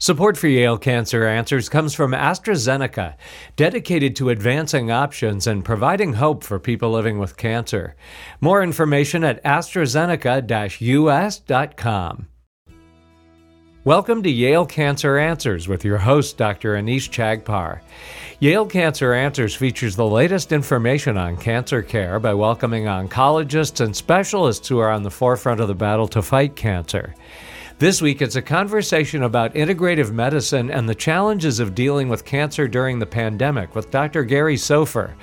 Support for Yale Cancer Answers comes from AstraZeneca, dedicated to advancing options and providing hope for people living with cancer. More information at astrazeneca-us.com. Welcome to Yale Cancer Answers with your host, Dr. Anees Chagpar. Yale Cancer Answers features the latest information on cancer care by welcoming oncologists and specialists who are on the forefront of the battle to fight cancer. This week, it's a conversation about integrative medicine and the challenges of dealing with cancer during the pandemic with Dr. Gary Soffer.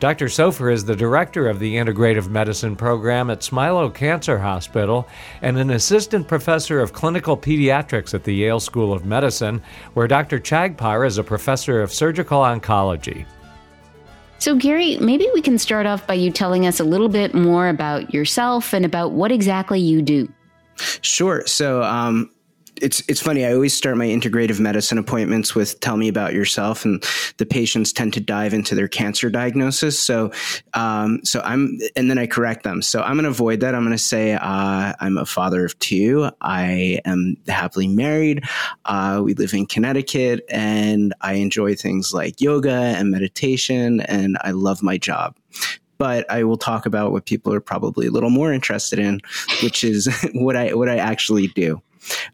Dr. Soffer is the director of the Integrative Medicine Program at Smilow Cancer Hospital and an assistant professor of clinical pediatrics at the Yale School of Medicine, where Dr. Chagpar is a professor of surgical oncology. So, Gary, maybe we can start off by you telling us a little bit more about yourself and about what exactly you do. Sure. So, um, it's it's funny. I always start my integrative medicine appointments with "Tell me about yourself," and the patients tend to dive into their cancer diagnosis. So, um, so I'm, and then I correct them. So I'm going to avoid that. I'm going to say uh, I'm a father of two. I am happily married. Uh, we live in Connecticut, and I enjoy things like yoga and meditation, and I love my job but I will talk about what people are probably a little more interested in, which is what I what I actually do.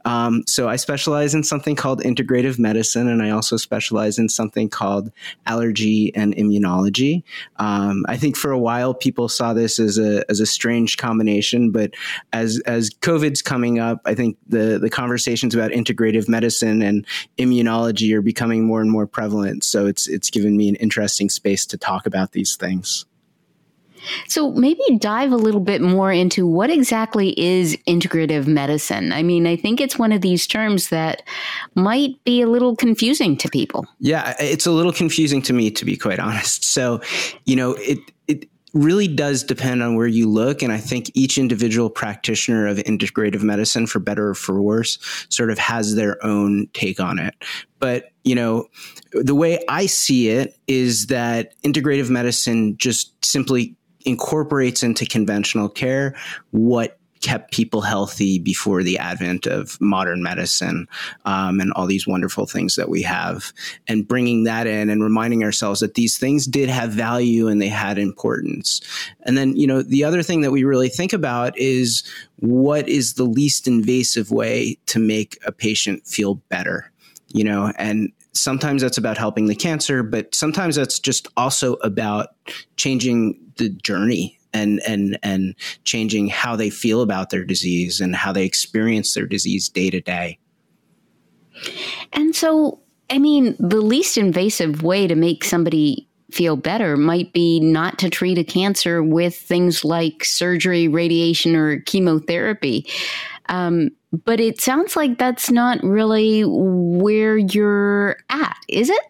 Um, so I specialize in something called integrative medicine, and I also specialize in something called allergy and immunology. Um, I think for a while people saw this as a as a strange combination, but as as COVID's coming up, I think the the conversations about integrative medicine and immunology are becoming more and more prevalent. So it's it's given me an interesting space to talk about these things. So maybe dive a little bit more into what exactly is integrative medicine. I mean, I think it's one of these terms that might be a little confusing to people. Yeah, it's a little confusing to me to be quite honest. So, you know, it it really does depend on where you look. And I think each individual practitioner of integrative medicine, for better or for worse, sort of has their own take on it. But, you know, the way I see it is that integrative medicine just simply incorporates into conventional care what kept people healthy before the advent of modern medicine um, and all these wonderful things that we have. And bringing that in and reminding ourselves that these things did have value and they had importance. And then you know the other thing that we really think about is what is the least invasive way to make a patient feel better you know? And sometimes that's about helping the cancer, but sometimes that's just also about changing the journey and and and changing how they feel about their disease and how they experience their disease day to day. And so, I mean, the least invasive way to make somebody feel better might be not to treat a cancer with things like surgery, radiation, or chemotherapy. Um, but it sounds like that's not really where you're at, is it?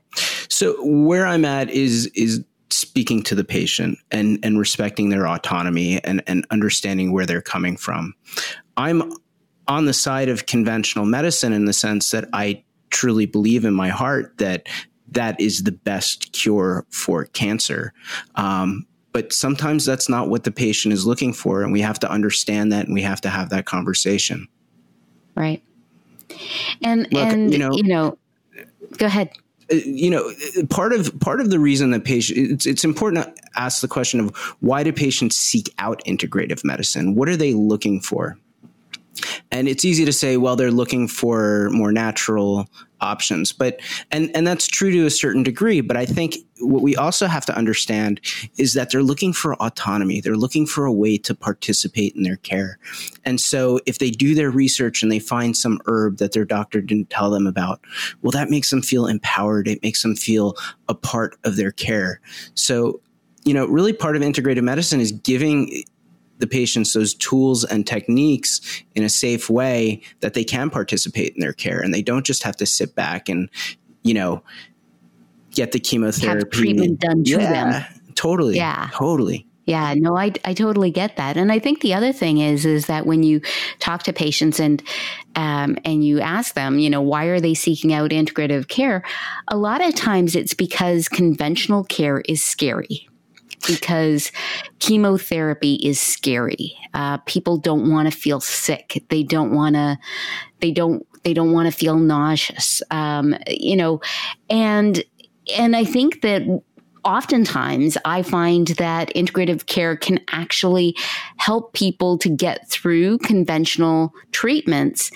So where I'm at is is speaking to the patient and and respecting their autonomy and and understanding where they're coming from. I'm on the side of conventional medicine in the sense that I truly believe in my heart that that is the best cure for cancer. Um, but sometimes that's not what the patient is looking for, and we have to understand that, and we have to have that conversation. Right. And Look, and you know, you know, go ahead. Uh, you know, part of part of the reason that patients it's, it's important to ask the question of why do patients seek out integrative medicine? What are they looking for? And it's easy to say, well, they're looking for more natural options. But and and that's true to a certain degree. But i think what we also have to understand is that they're looking for autonomy. They're looking for a way to participate in their care. And so if they do their research and they find some herb that their doctor didn't tell them about well that makes them feel empowered. It makes them feel a part of their care. So you know really part of integrative medicine is giving the patients those tools and techniques in a safe way that they can participate in their care. And they don't just have to sit back and you know get the chemotherapy. Have treatment done to yeah, them. totally yeah. totally. Yeah, no, I, I totally get that, and I think the other thing is is that when you talk to patients and um, and you ask them, you know, why are they seeking out integrative care? A lot of times it's because conventional care is scary because chemotherapy is scary. Uh, people don't want to feel sick. They don't want to. They don't they don't want to feel nauseous, um, you know, and and I think that oftentimes I find that integrative care can actually help people to get through conventional treatments.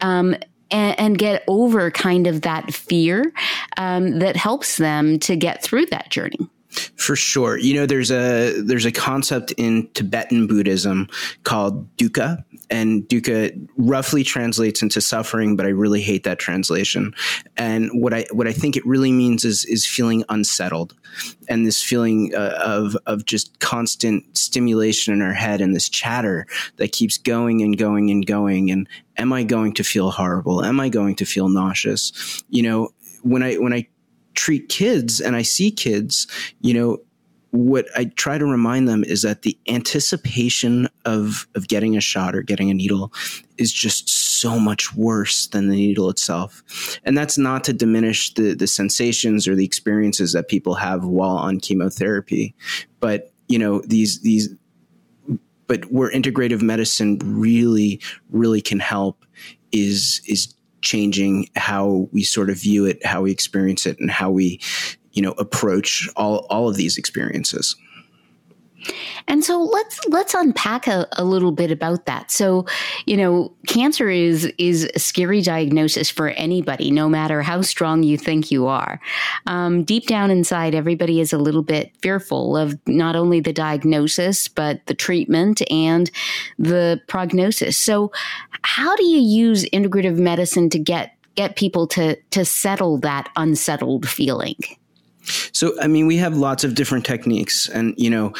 Um, and, and, get over kind of that fear um, that helps them to get through that journey. For sure. You know, there's a there's a concept in Tibetan Buddhism called dukkha, and dukkha roughly translates into suffering, but I really hate that translation. And what I what I think it really means is is feeling unsettled, and this feeling uh, of of just constant stimulation in our head and this chatter that keeps going and going and going. And am I going to feel horrible? Am I going to feel nauseous? You know, when I when I treat kids and I see kids, you know, what I try to remind them is that the anticipation of of getting a shot or getting a needle is just so much worse than the needle itself. And that's not to diminish the the sensations or the experiences that people have while on chemotherapy, but you know, these these but where integrative medicine really really can help is is changing how we sort of view it, how we experience it, and how we, you know, approach all all of these experiences. And so let's let's unpack a, a, little bit about that. So, you know, cancer is is a scary diagnosis for anybody, no matter how strong you think you are. Um, deep down inside, everybody is a little bit fearful of not only the diagnosis but the treatment and the prognosis. So, how do you use integrative medicine to get get people to to settle that unsettled feeling? So, I mean, we have lots of different techniques, and you know,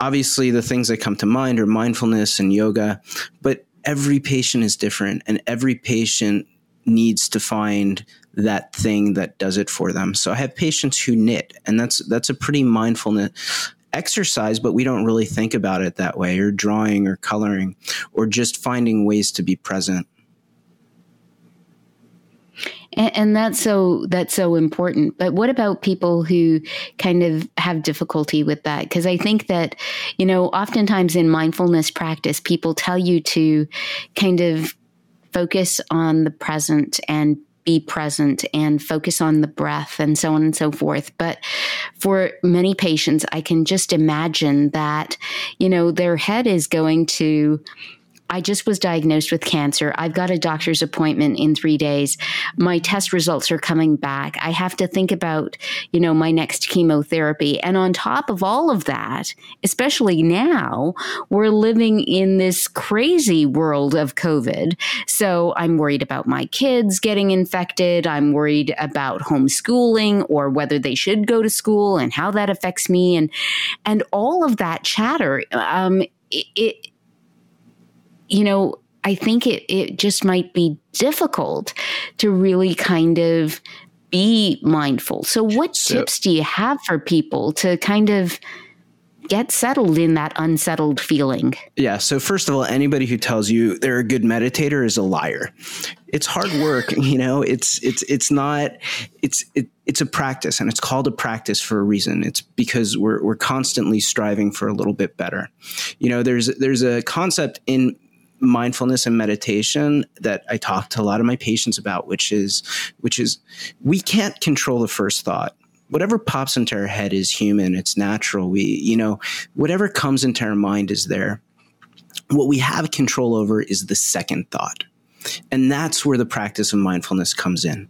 obviously the things that come to mind are mindfulness and yoga, but every patient is different and every patient needs to find that thing that does it for them. So I have patients who knit and that's that's a pretty mindfulness exercise but we don't really think about it that way or drawing or coloring or just finding ways to be present. And, and, that's so that's so important. But what about people who kind of have difficulty with that? Because I think that you know, oftentimes in mindfulness practice, people tell you to kind of focus on the present and be present and focus on the breath and so on and so forth. But for many patients, I can just imagine that, you know, their head is going to I just was diagnosed with cancer. I've got a doctor's appointment in three days. My test results are coming back. I have to think about, you know, my next chemotherapy. And on top of all of that, especially now, we're living in this crazy world of COVID. So I'm worried about my kids getting infected. I'm worried about homeschooling or whether they should go to school and how that affects me. And, and all of that chatter, um, it, it you know, I think it, it just might be difficult to really kind of be mindful. So, what so, tips do you have for people to kind of get settled in that unsettled feeling? Yeah. So, first of all, anybody who tells you they're a good meditator is a liar. It's hard work, you know. It's it's it's not. It's it, it's a practice, and it's called a practice for a reason. It's because we're we're constantly striving for a little bit better. You know, there's there's a concept in mindfulness and meditation that I talk to a lot of my patients about, which is which is we can't control the first thought. Whatever pops into our head is human, it's natural. We, you know, whatever comes into our mind is there. What we have control over is the second thought. And that's where the practice of mindfulness comes in.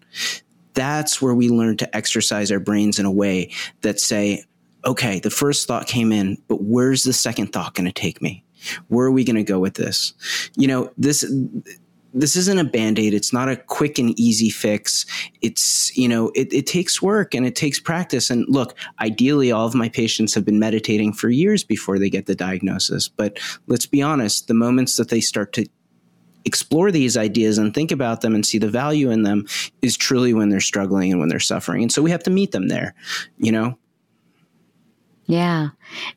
That's where we learn to exercise our brains in a way that say, okay, the first thought came in, but where's the second thought going to take me? Where are we going to go with this? You know, this this isn't a band-aid. It's not a quick and easy fix. It's you know it, it, takes work and it takes practice. And look ideally all of my patients have been meditating for years before they get the diagnosis. But let's be honest the moments that they start to explore these ideas and think about them and see the value in them is truly when they're struggling and when they're suffering. And so we have to meet them there you know? Yeah.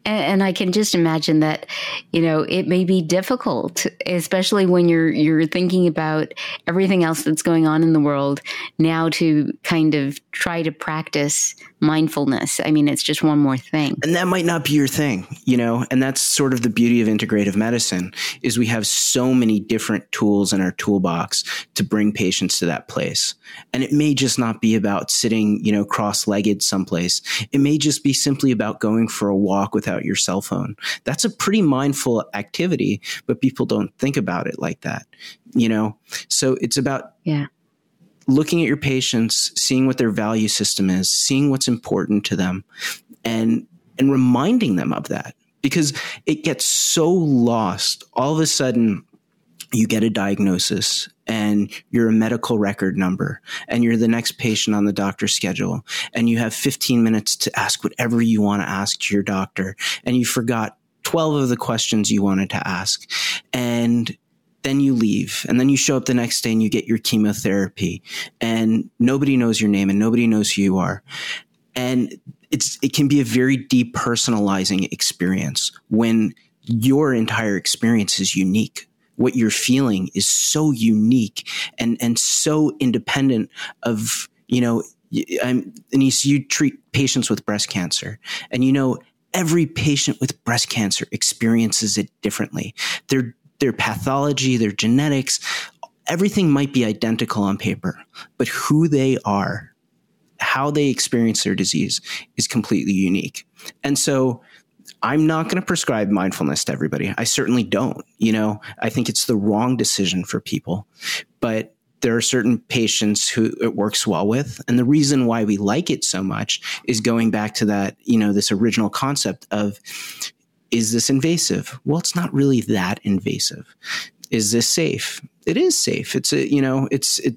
And, and, I can just imagine that, you know, it may be difficult, especially when you're you're thinking about everything else that's going on in the world now to kind of try to practice mindfulness. I mean, it's just one more thing. And that might not be your thing, you know, and that's sort of the beauty of integrative medicine is we have so many different tools in our toolbox to bring patients to that place. And it may just not be about sitting, you know, cross-legged someplace. It may just be simply about going for a walk without your cell phone. That's a pretty mindful activity, but people don't think about it like that, you know? So it's about yeah looking at your patients, seeing what their value system is, seeing what's important to them, and and reminding them of that because it gets so lost. All of a sudden, you get a diagnosis and you're a medical record number and you're the next patient on the doctor's schedule and you have 15 minutes to ask whatever you want to ask to your doctor and you forgot 12 of the questions you wanted to ask and then you leave and then you show up the next day and you get your chemotherapy and nobody knows your name and nobody knows who you are. And it's it can be a very depersonalizing experience when your entire experience is unique what you're feeling is so unique and and so independent of you know I'm, Anees, you treat patients with breast cancer and you know every patient with breast cancer experiences it differently. They're their pathology, their genetics, everything might be identical on paper, but who they are, how they experience their disease is completely unique. And so I'm not going to prescribe mindfulness to everybody. I certainly don't. You know, I think it's the wrong decision for people, but there are certain patients who it works well with. And the reason why we like it so much is going back to that, you know, this original concept of is this invasive? Well, it's not really that invasive. Is this safe? It is safe. It's a, you know, it's, it,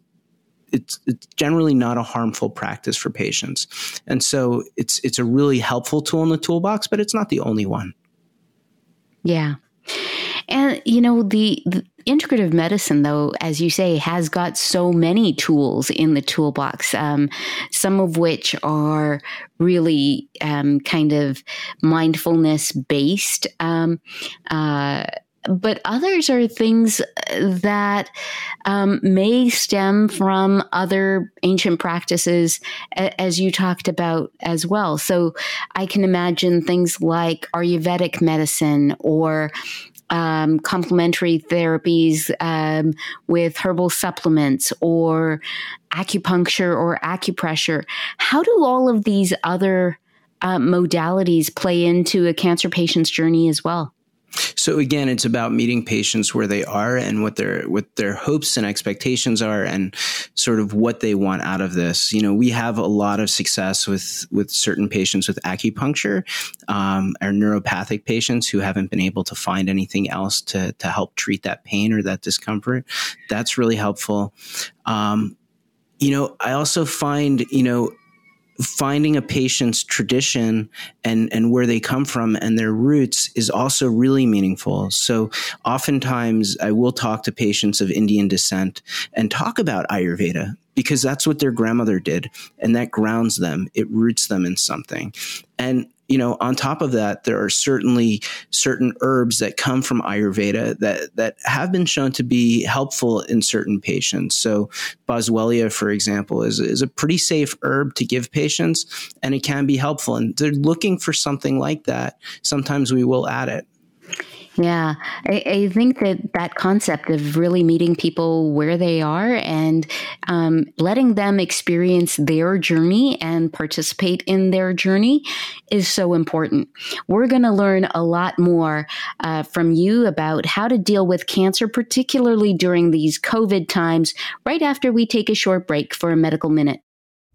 it's, it's generally not a harmful practice for patients. And so it's, it's a really helpful tool in the toolbox, but it's not the only one. Yeah. And, you know, the, the integrative medicine, though, as you say, has got so many tools in the toolbox, um, some of which are really um, kind of mindfulness based. Um, uh, but others are things that um, may stem from other ancient practices, as you talked about as well. So I can imagine things like Ayurvedic medicine or um, complementary therapies um, with herbal supplements or acupuncture or acupressure. How do all of these other uh, modalities play into a cancer patient's journey as well? So again, it's about meeting patients where they are and what their what their hopes and expectations are, and sort of what they want out of this. You know, we have a lot of success with with certain patients with acupuncture, um, or neuropathic patients who haven't been able to find anything else to to help treat that pain or that discomfort. That's really helpful. Um, you know, I also find you know finding a patient's tradition and, and where they come from and their roots is also really meaningful. So oftentimes I will talk to patients of Indian descent and talk about Ayurveda because that's what their grandmother did and that grounds them. It roots them in something. And you know, on top of that, there are certainly certain herbs that come from Ayurveda that that have been shown to be helpful in certain patients. So, boswellia, for example, is is a pretty safe herb to give patients, and it can be helpful. And they're looking for something like that. Sometimes we will add it. Yeah, I, I, think that that concept of really meeting people where they are and um, letting them experience their journey and participate in their journey is so important. We're going to learn a lot more uh, from you about how to deal with cancer, particularly during these COVID times, right after we take a short break for a medical minute.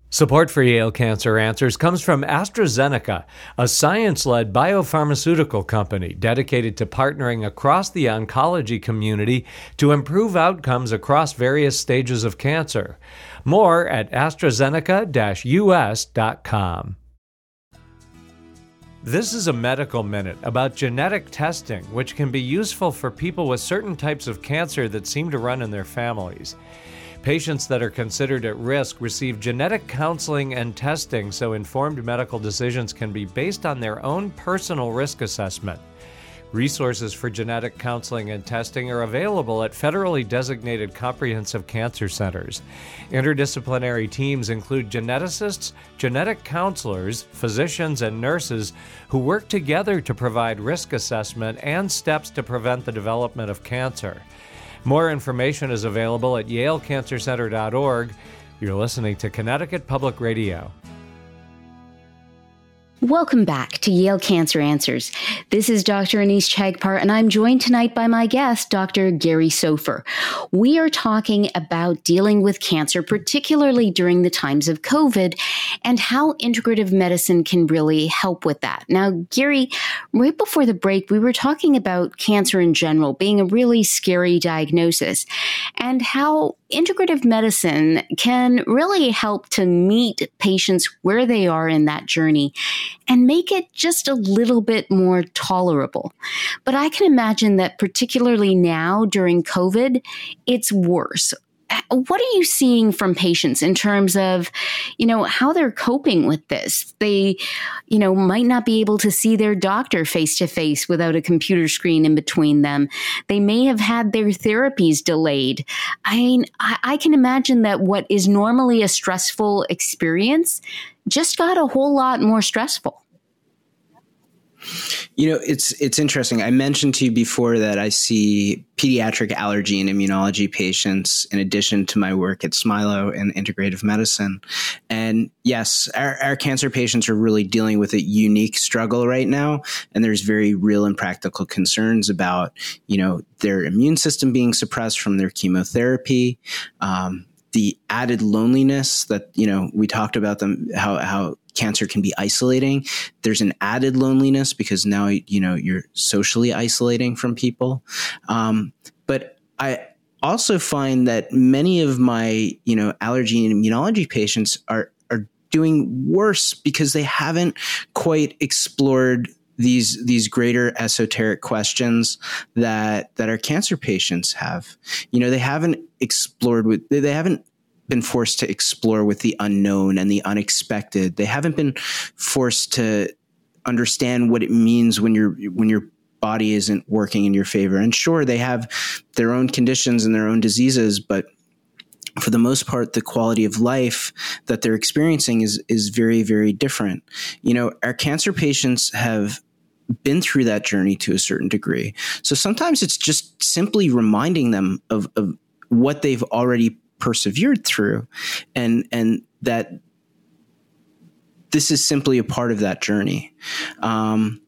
Support for Yale Cancer Answers comes from AstraZeneca, a science led biopharmaceutical company dedicated to partnering across the oncology community to improve outcomes across various stages of cancer. More at AstraZeneca US.com. This is a medical minute about genetic testing, which can be useful for people with certain types of cancer that seem to run in their families. Patients that are considered at risk receive genetic counseling and testing so informed medical decisions can be based on their own personal risk assessment. Resources for genetic counseling and testing are available at federally designated comprehensive cancer centers. Interdisciplinary teams include geneticists, genetic counselors, physicians, and nurses who work together to provide risk assessment and steps to prevent the development of cancer. More information is available at yalecancercenter.org. You're listening to Connecticut Public Radio. Welcome back to Yale Cancer Answers. This is Dr. Anees Chagpar, and I'm joined tonight by my guest, Dr. Gary Soffer. We are talking about dealing with cancer, particularly during the times of COVID, and how integrative medicine can really help with that. Now, Gary, right before the break, we were talking about cancer in general being a really scary diagnosis and how integrative medicine can really help to meet patients where they are in that journey and make it just a little bit more tolerable. But I can imagine that particularly now during COVID, it's worse what are you seeing from patients in terms of you know how they're coping with this? They you know might not be able to see their doctor face to face without a computer screen in between them. They may have had their therapies delayed. I mean I, I can imagine that what is normally a stressful experience just got a whole lot more stressful you know, it's it's interesting. I mentioned to you before that I see pediatric allergy and immunology patients in addition to my work at Smilow and integrative medicine. And yes, our, our cancer patients are really dealing with a unique struggle right now. And there's very real and practical concerns about, you know, their immune system being suppressed from their chemotherapy. Um, the added loneliness that you know we talked about them how how cancer can be isolating. There's an added loneliness because now you know you're socially isolating from people. Um, but I also find that many of my you know allergy and immunology patients are are doing worse because they haven't quite explored these these greater esoteric questions that that our cancer patients have. You know, they haven't explored with they haven't been forced to explore with the unknown and the unexpected. They haven't been forced to understand what it means when you're when your body isn't working in your favor. And sure, they have their own conditions and their own diseases, but for the most part, the quality of life that they're experiencing is is very, very different. You know, our cancer patients have been through that journey to a certain degree. So sometimes it's just simply reminding them of, of what they've already persevered through. And and that this is simply a part of that journey. Um,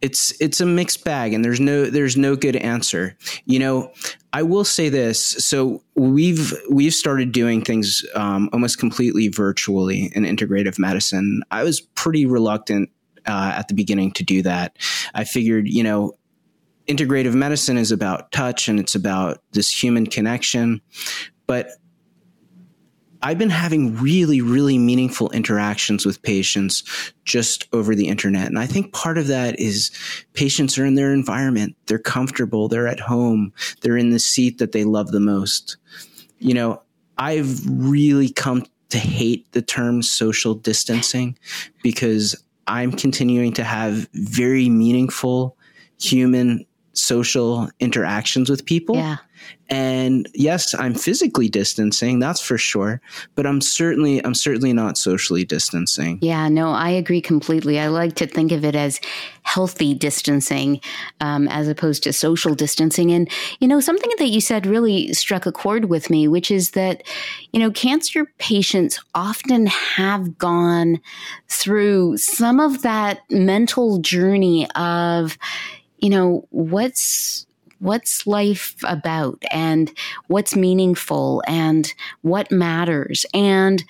it's it's a mixed bag and there's no there's no good answer. You know i will say this. So we've we've started doing things um, almost completely virtually in integrative medicine. I was pretty reluctant uh, at the beginning to do that. I figured you know integrative medicine is about touch and it's about this human connection but I've been having really, really meaningful interactions with patients just over the internet. And I think part of that is patients are in their environment. They're comfortable. They're at home. They're in the seat that they love the most. You know, I've really come to hate the term social distancing because I'm continuing to have very meaningful human social interactions with people. Yeah. And yes, I'm physically distancing, that's for sure, but I'm certainly I'm certainly not socially distancing. Yeah, no, I agree completely. I like to think of it as healthy distancing um, as opposed to social distancing. And you know, something that you said really struck a chord with me, which is that you know, cancer patients often have gone through some of that mental journey of you know what's what's life about and what's meaningful and what matters? And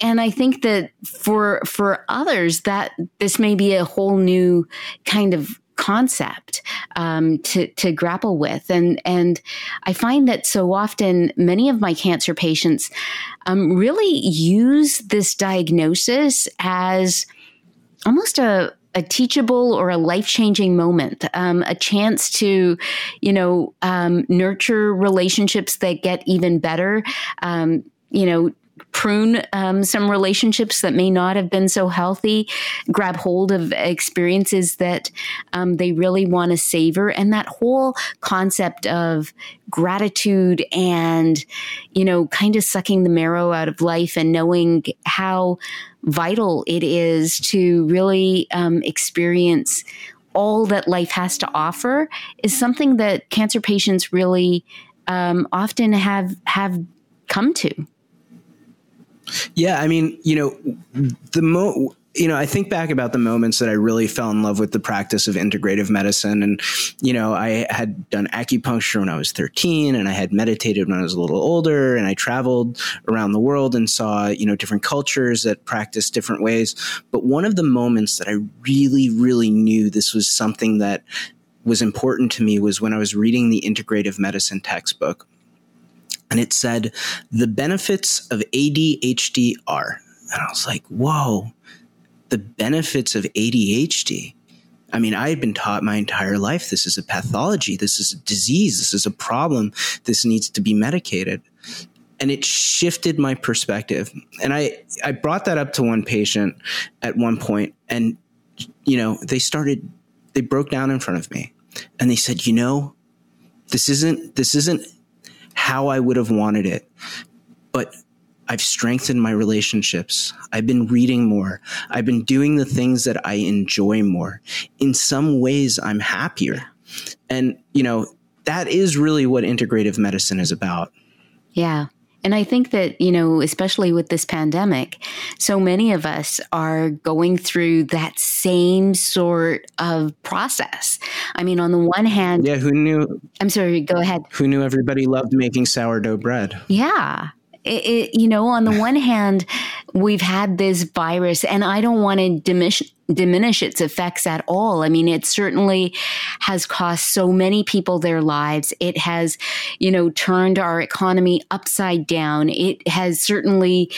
and I think that for for others that this may be a whole new kind of concept um, to to grapple with, and and I find that so often many of my cancer patients um, really use this diagnosis as almost a a teachable or a life changing moment, um, a chance to, you know, um, nurture relationships that get even better. Um, you know, prune um, some relationships that may not have been so healthy, grab hold of experiences that um, they really want to savor, and that whole concept of gratitude and, you know, kind of sucking the marrow out of life and knowing how vital it is to really um, experience all that life has to offer is something that cancer patients really um, often have have come to. Yeah, I mean, you know, the mo you know, I think back about the moments that I really fell in love with the practice of integrative medicine. And, you know, I had done acupuncture when I was 13 and I had meditated when I was a little older and I traveled around the world and saw, you know, different cultures that practice different ways. But one of the moments that I really, really knew this was something that was important to me was when I was reading the integrative medicine textbook. And it said, the benefits of ADHD are. And I was like, whoa, the benefits of ADHD. I mean, I had been taught my entire life this is a pathology, this is a disease, this is a problem, this needs to be medicated. And it shifted my perspective. And I, I brought that up to one patient at one point, and, you know, they started, they broke down in front of me and they said, you know, this isn't, this isn't how I would have wanted it, but I've strengthened my relationships. I've been reading more. I've been doing the things that I enjoy more. In some ways, I'm happier. And, you know, that is really what integrative medicine is about. Yeah. And I think that, you know, especially with this pandemic, so many of us are going through that same sort of process. I mean, on the one hand, yeah, who knew? I'm sorry, go ahead. Who knew everybody loved making sourdough bread? Yeah it, it, you know, on the one hand, we've had this virus, and I don't want to diminish diminish its effects at all. I mean, it certainly has cost so many people their lives. It has, you know, turned our economy upside down. It has certainly,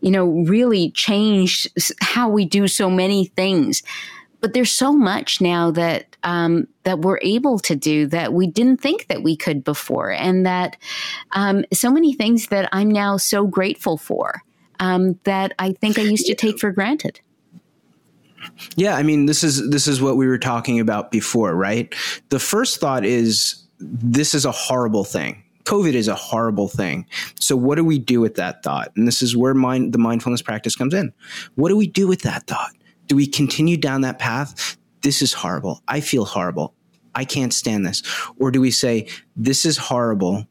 you know, really changed how we do so many things. But there's so much now that um, that we're able to do that we didn't think that we could before, and that um, so many things that I'm now so grateful for um, that I think I used to take for granted. Yeah, I mean, this is this is what we were talking about before, right? The first thought is this is a horrible thing. COVID is a horrible thing. So what do we do with that thought? And this is where mind, the mindfulness practice comes in. What do we do with that thought? Do we continue down that path? this is horrible. I feel horrible. I can't stand this. Or do we say, this is horrible.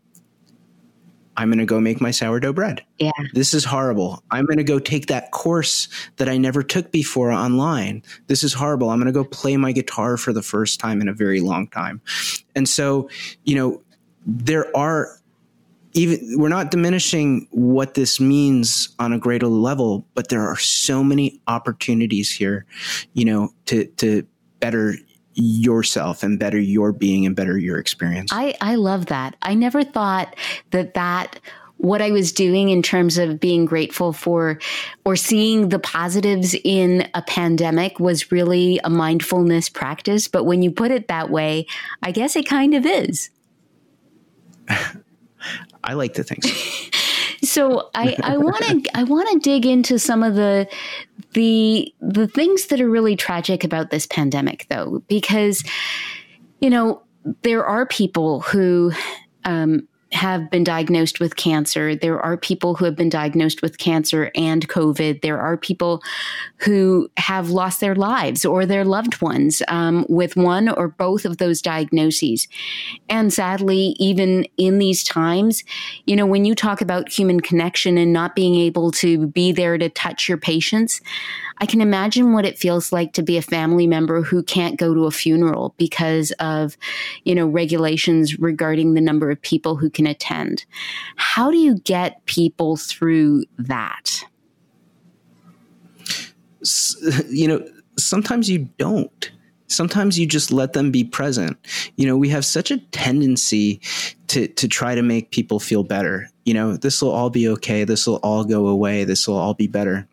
I'm going to go make my sourdough bread. Yeah. This is horrible. I'm going to go take that course that I never took before online. This is horrible. I'm going to go play my guitar for the first time in a very long time. And so, you know, there are even we're not diminishing what this means on a greater level, but there are so many opportunities here, you know, to to better yourself and better your being and better your experience. I, I love that. I never thought that that what I was doing in terms of being grateful for or seeing the positives in a pandemic was really a mindfulness practice. But when you put it that way, I guess it kind of is. I like to think so. so I want to I want to dig into some of the the the things that are really tragic about this pandemic, though, because you know there are people who um, have been diagnosed with cancer. There are people who have been diagnosed with cancer and COVID. There are people who have lost their lives or their loved ones um, with one or both of those diagnoses. And sadly, even in these times, you know, when you talk about human connection and not being able to be there to touch your patients, I can imagine what it feels like to be a family member who can't go to a funeral because of, you know, regulations regarding the number of people who can attend. How do you get people through that? You know, sometimes you don't sometimes you just let them be present. You know, we have such a tendency to to try to make people feel better. You know, this will all be okay. This will all go away. This will all be better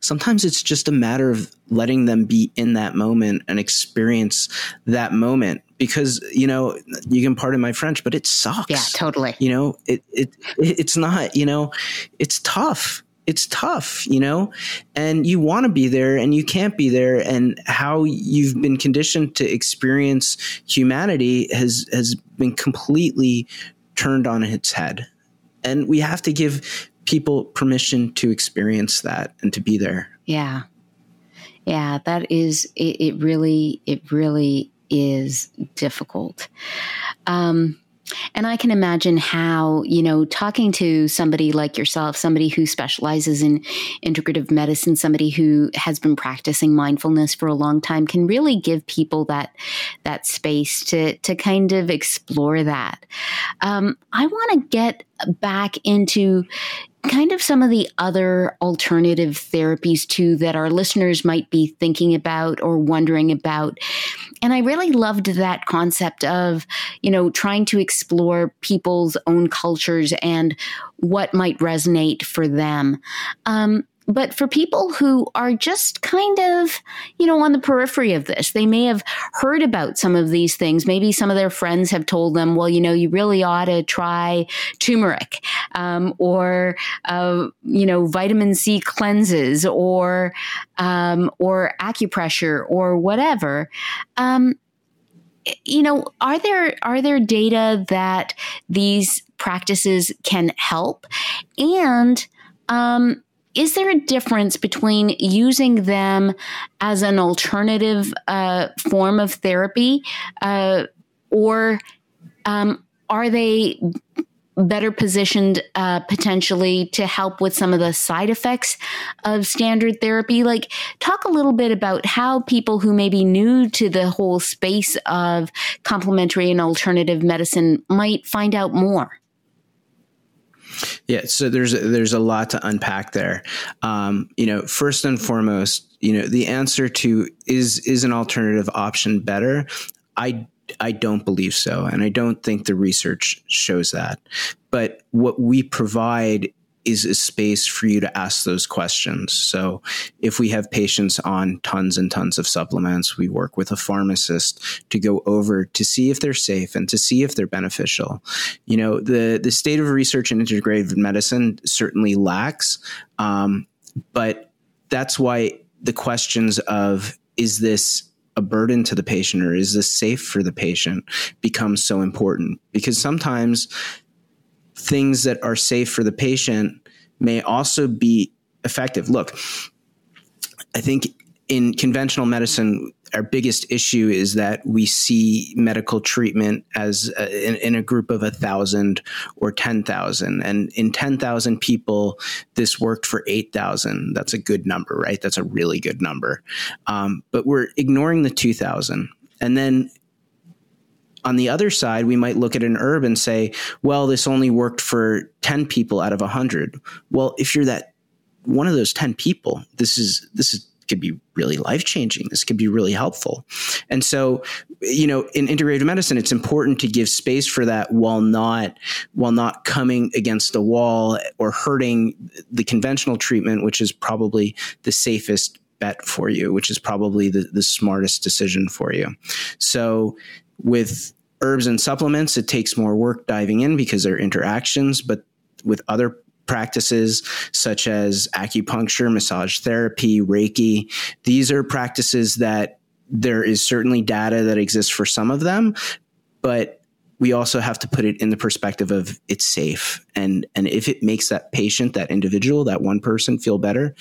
sometimes it's just a matter of letting them be in that moment and experience that moment because you know you can pardon my french but it sucks yeah totally you know it, it it's not you know it's tough it's tough, you know, and you want to be there and you can't be there. And how you've been conditioned to experience humanity has has been completely turned on its head. And we have to give people permission to experience that and to be there. Yeah. Yeah, that is it, it really it really is difficult. Um and I can imagine how, you know, talking to somebody like yourself, somebody who specializes in integrative medicine, somebody who has been practicing mindfulness for a long time can really give people that that space to to kind of explore that. Um, I want to get back into kind of some of the other alternative therapies too that our listeners might be thinking about or wondering about. And I really loved that concept of, you know, trying to explore people's own cultures and what might resonate for them. Um, but for people who are just kind of, you know, on the periphery of this, they may have heard about some of these things. Maybe some of their friends have told them, well, you know, you really ought to try turmeric um, or, uh, you know, vitamin C cleanses or, um, or acupressure or whatever. Um, you know, are there are there data that these practices can help? And um, is there a difference between using them as an alternative uh, form of therapy, uh, or um, are they better positioned uh, potentially to help with some of the side effects of standard therapy? Like, talk a little bit about how people who may be new to the whole space of complementary and alternative medicine might find out more. Yeah, so there's there's a lot to unpack there. Um, you know, first and foremost, you know, the answer to is is an alternative option better? I I don't believe so, and I don't think the research shows that. But what we provide is a space for you to ask those questions. So if we have patients on tons and tons of supplements, we work with a pharmacist to go over to see if they're safe and to see if they're beneficial. You know, the, the state of research in integrative medicine certainly lacks, um, but that's why the questions of is this a burden to the patient or is this safe for the patient becomes so important because sometimes things that are safe for the patient may also be effective. Look, I think in conventional medicine, our biggest issue is that we see medical treatment as a, in, in, a group of a thousand or 10,000. And in 10,000 people, this worked for 8,000. That's a good number, right? That's a really good number. Um, but we're ignoring the 2,000. And then on the other side, we might look at an herb and say, well, this only worked for 10 people out of 100. Well, if you're that one of those 10 people, this is, this is, could be really life changing. This could be really helpful. And so, you know, in integrative medicine, it's important to give space for that while not, while not coming against the wall or hurting the conventional treatment, which is probably the safest bet for you, which is probably the, the smartest decision for you. So with herbs and supplements, it takes more work diving in because there are interactions, but with other practices such as acupuncture, massage therapy, Reiki, these are practices that there is certainly data that exists for some of them, but we also have to put it in the perspective of it's safe. And and if it makes that patient that individual that one person feel better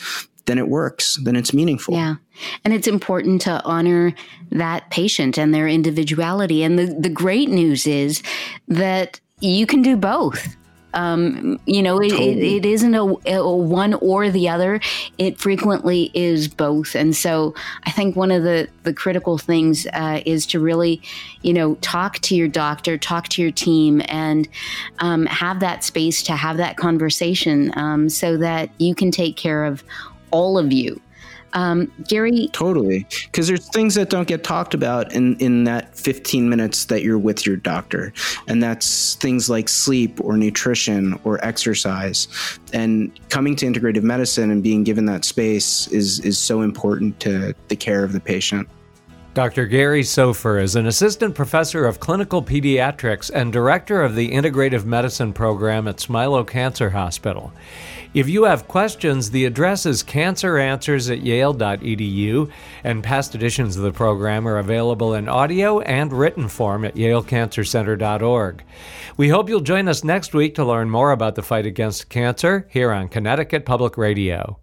then it works, then it's meaningful. Yeah. And it's important to honor that patient and their individuality. And the, the great news is that you can do both. Um, you know, it, it, it isn't a, a, one or the other. It frequently is both. And so I think one of the, the critical things uh, is to really, you know, talk to your doctor, talk to your team, and um, have that space to have that conversation um, so that you can take care of all of you. Um, Gary? Totally. Because there's things that don't get talked about in, in that 15 minutes that you're with your doctor. And that's things like sleep or nutrition or exercise. And coming to integrative medicine and being given that space is, is so important to the care of the patient. Dr. Gary Soffer is an assistant professor of clinical pediatrics and director of the integrative medicine program at Smilow Cancer Hospital. If you have questions, the address is canceranswers at yale.edu, and past editions of the program are available in audio and written form at yalecancercenter.org. We hope you'll join us next week to learn more about the fight against cancer here on Connecticut Public Radio.